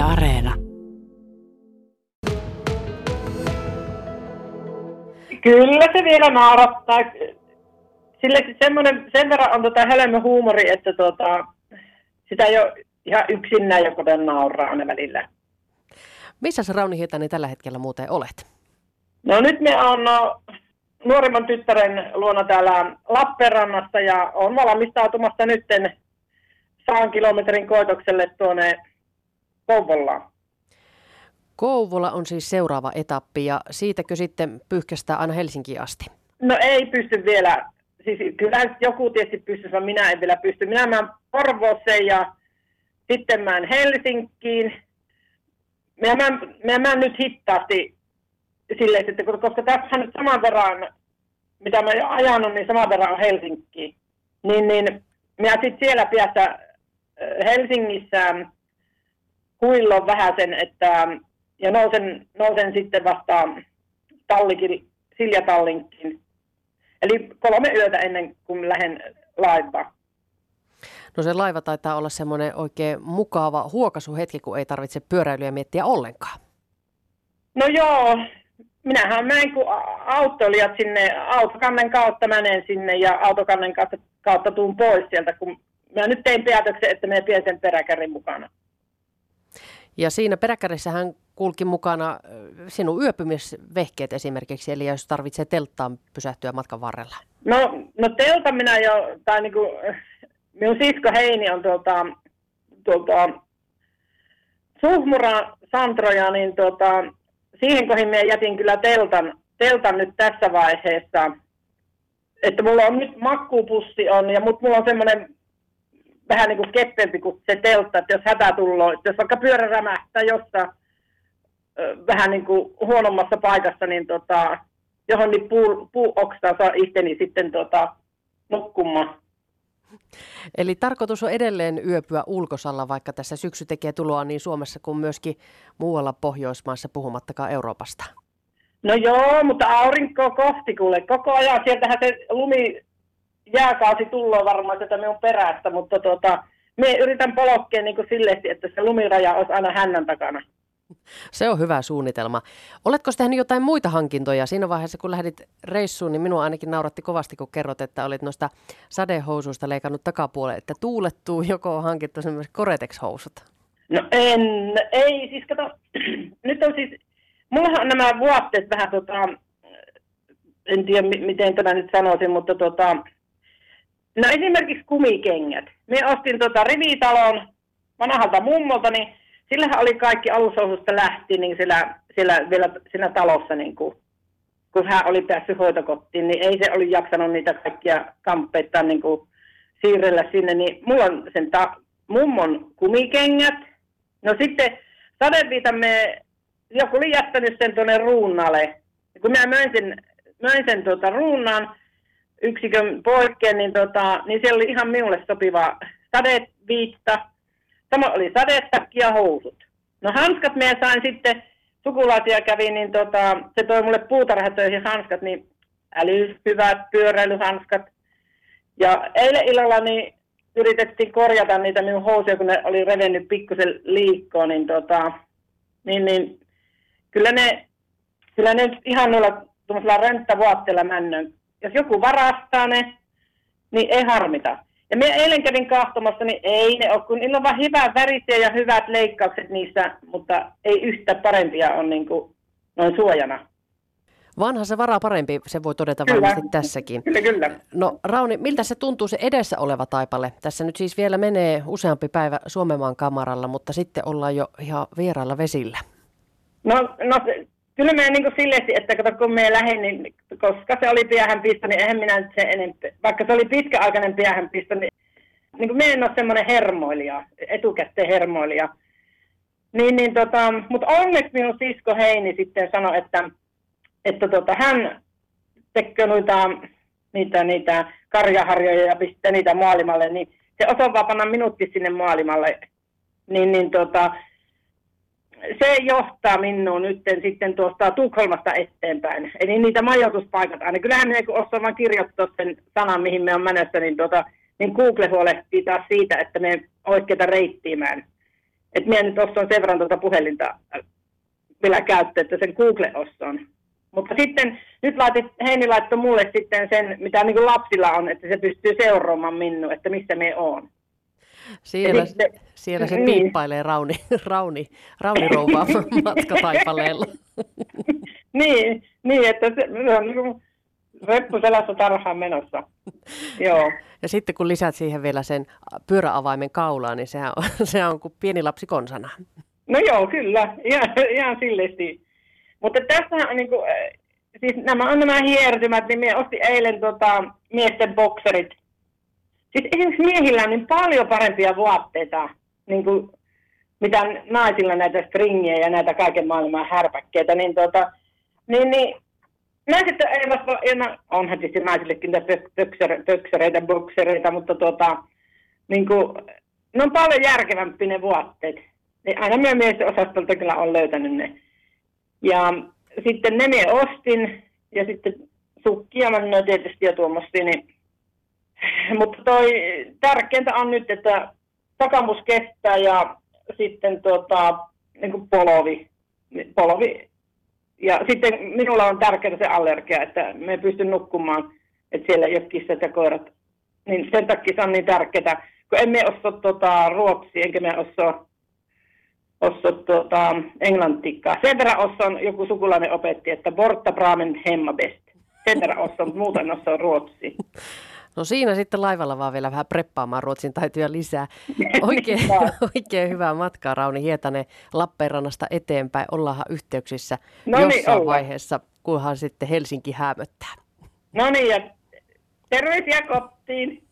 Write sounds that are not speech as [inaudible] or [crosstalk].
Yle Areena. Kyllä se vielä naurattaa. Sille semmoinen, sen verran on tota helmä huumori, että tota, sitä ei ole ihan yksinään joku nauraa aina välillä. Missä sä Rauni Hietanen tällä hetkellä muuten olet? No nyt me on no, nuorimman tyttären luona täällä Lappeenrannassa ja on valmistautumassa nytten saan kilometrin koitokselle tuonne Kouvolaan. Kouvola on siis seuraava etappi ja siitäkö sitten pyyhkästää aina Helsinkiin asti? No ei pysty vielä. Siis kyllä joku tietysti pystyisi, vaan minä en vielä pysty. Minä menen Porvooseen ja sitten menen Helsinkiin. Minä menen, minä menen nyt hittaasti silleen, että koska tässä nyt saman verran, mitä mä oon ajanut, niin saman verran on Helsinkiin. Niin, niin minä sitten siellä päästä Helsingissä huillon vähän sen, että ja nousen, nousen sitten vasta tallikin, Silja Tallinkin. Eli kolme yötä ennen kuin lähden laivaan. No se laiva taitaa olla semmoinen oikein mukava huokasuhetki, kun ei tarvitse pyöräilyä miettiä ollenkaan. No joo, minähän menen kun autoilijat sinne, autokannen kautta menen sinne ja autokannen kautta, kautta tuun pois sieltä, kun minä nyt tein päätöksen, että me pidän sen peräkärin mukana. Ja siinä peräkärissähän kulki mukana sinun yöpymisvehkeet esimerkiksi, eli jos tarvitsee telttaan pysähtyä matkan varrella? No, no teltta minä jo, tai niin kuin, minun sisko Heini on tuolta, tuolta Suhmura Santroja, niin tuota, siihen kohin minä jätin kyllä teltan, teltan nyt tässä vaiheessa. Että mulla on nyt makkupussi on, ja mut mulla on semmoinen vähän niin kuin keppempi kuin se teltta, että jos hätä tulee, jos vaikka pyörä rämähtää jossain vähän niin kuin huonommassa paikassa, niin tota, johon niin puu, puuoksaan saa itteni sitten tota, nukkumaan. Eli tarkoitus on edelleen yöpyä ulkosalla, vaikka tässä syksy tekee tuloa niin Suomessa kuin myöskin muualla Pohjoismaissa, puhumattakaan Euroopasta. No joo, mutta aurinko kohti kuule. Koko ajan sieltähän se lumi jääkaasi tullaan varmaan sieltä minun perästä, mutta tota, me yritän polokkeen niin sille, että se lumiraja olisi aina hännän takana. Se on hyvä suunnitelma. Oletko tehnyt jotain muita hankintoja? Siinä vaiheessa, kun lähdit reissuun, niin minua ainakin nauratti kovasti, kun kerrot, että olit noista sadehousuista leikannut takapuolelle, että tuulettuu joko hankittu semmoiset Koretex-housut. No en, ei, siis kato, [clears throat] nyt on siis, mullahan on nämä vuotteet vähän tota, en tiedä miten tämä nyt sanoisin, mutta tota, no esimerkiksi kumikengät. Me ostin tota rivitalon vanhalta mummolta, niin sillähän oli kaikki alusoususta lähti niin siellä, siellä vielä siinä talossa, niin kuin, kun hän oli päässyt hoitokottiin, niin ei se oli jaksanut niitä kaikkia kamppeita niin kuin, siirrellä sinne. Niin mulla on sen ta- mummon kumikengät. No sitten sadeviitamme, joku oli jättänyt sen tuonne ruunnalle. Kun minä möin sen, möin sen tuota ruunnan yksikön poikkeen, niin, tota, niin siellä oli ihan minulle sopiva sadeviitta Sama oli sadetakki ja housut. No hanskat minä sain sitten, sukulaisia kävi, niin tota, se toi mulle puutarhatöihin hanskat, niin äly hyvät pyöräilyhanskat. Ja eilen illalla niin yritettiin korjata niitä minun housuja, kun ne oli revennyt pikkusen liikkoon, niin, tota, niin, niin kyllä ne, kyllä ne ihan noilla tuollaisilla rönttävuotteilla männön. Jos joku varastaa ne, niin ei harmita. Ja minä eilen kävin kahtomassa, niin ei ne ole, kun niillä on vaan hyvät värisiä ja hyvät leikkaukset niissä, mutta ei yhtä parempia on niin kuin noin suojana. Vanha se varaa parempi, se voi todeta kyllä. varmasti tässäkin. Kyllä, kyllä. No Rauni, miltä se tuntuu se edessä oleva taipale? Tässä nyt siis vielä menee useampi päivä Suomenmaan kamaralla, mutta sitten ollaan jo ihan vierailla vesillä. No, no kyllä me niin silleen, että kato, kun me lähdin, niin koska se oli piähänpisto, niin eihän minä nyt se enempää, vaikka se oli pitkäaikainen piähänpisto, niin, niin me en ole semmoinen hermoilija, etukäteen hermoilija. Niin, niin tota, mutta onneksi minun sisko Heini sitten sanoi, että, että tota, hän tekee noita, niitä, niitä karjaharjoja ja pistää niitä maailmalle, niin se osaa panna minutkin sinne maailmalle. Niin, niin tota, se johtaa minua nyt sitten tuosta Tukholmasta eteenpäin. Eli niitä majoituspaikat aina. Kyllähän me kun osaa vaan kirjoittaa sen sanan, mihin me on menossa, niin, tuota, niin Google huolehtii taas siitä, että me oikeita reittiimään. Että minä nyt ostan sen verran tuota puhelinta vielä käyttää, että sen Google ostan. Mutta sitten nyt laitit, Heini laittoi mulle sitten sen, mitä niin kuin lapsilla on, että se pystyy seuraamaan minua, että missä me on. Siellä, sitten, siellä se niin. piippailee Rauni, Rauni, Rauni Rouva [laughs] matkataipaleella. niin, niin, että se, se on niin reppu selässä tarhaan menossa. Joo. Ja sitten kun lisät siihen vielä sen pyöräavaimen kaulaan, niin sehän on, [laughs] sehän on kuin pieni lapsi konsana. No joo, kyllä. Ihan, ihan silleesti. Mutta tässä on niin kuin, siis nämä on nämä hiertymät, niin minä ostin eilen tota, miesten bokserit. Siis esimerkiksi miehillä on niin paljon parempia vaatteita, niin kuin, mitä naisilla näitä stringejä ja näitä kaiken maailman härpäkkeitä, niin, tota, niin, niin naiset eivät ole, onhan tietysti naisillekin pöksereitä, boksereita, mutta tota, niin kuin, ne on paljon järkevämpi ne vaatteet. Niin aina minä miesten osastolta kyllä on löytänyt ne. Ja sitten ne minä ostin ja sitten sukkia mä tietysti jo tuommoista, niin [laughs] mutta toi tärkeintä on nyt, että takamus kestää ja sitten tota, niin kuin polovi, polovi. Ja sitten minulla on tärkeää se allergia, että me pystyn nukkumaan, että siellä ei ole kissat ja koirat. Niin sen takia se on niin tärkeää, kun emme osaa tota, ruotsia, enkä me osaa osso tuota, englantikaa. Sen verran osaan joku sukulainen opetti, että Borta Bramen hemma best. Sen verran osaan, mutta muuten osaan ruotsi. [laughs] No siinä sitten laivalla vaan vielä vähän preppaamaan ruotsin taitoja lisää. [laughs] Oikein, [laughs] oikein hyvää matkaa Rauni Hietanen Lappeenrannasta eteenpäin. Ollaan yhteyksissä no niin, jossain olla. vaiheessa, kunhan sitten Helsinki hämöttää. No niin, ja terveisiä kotiin.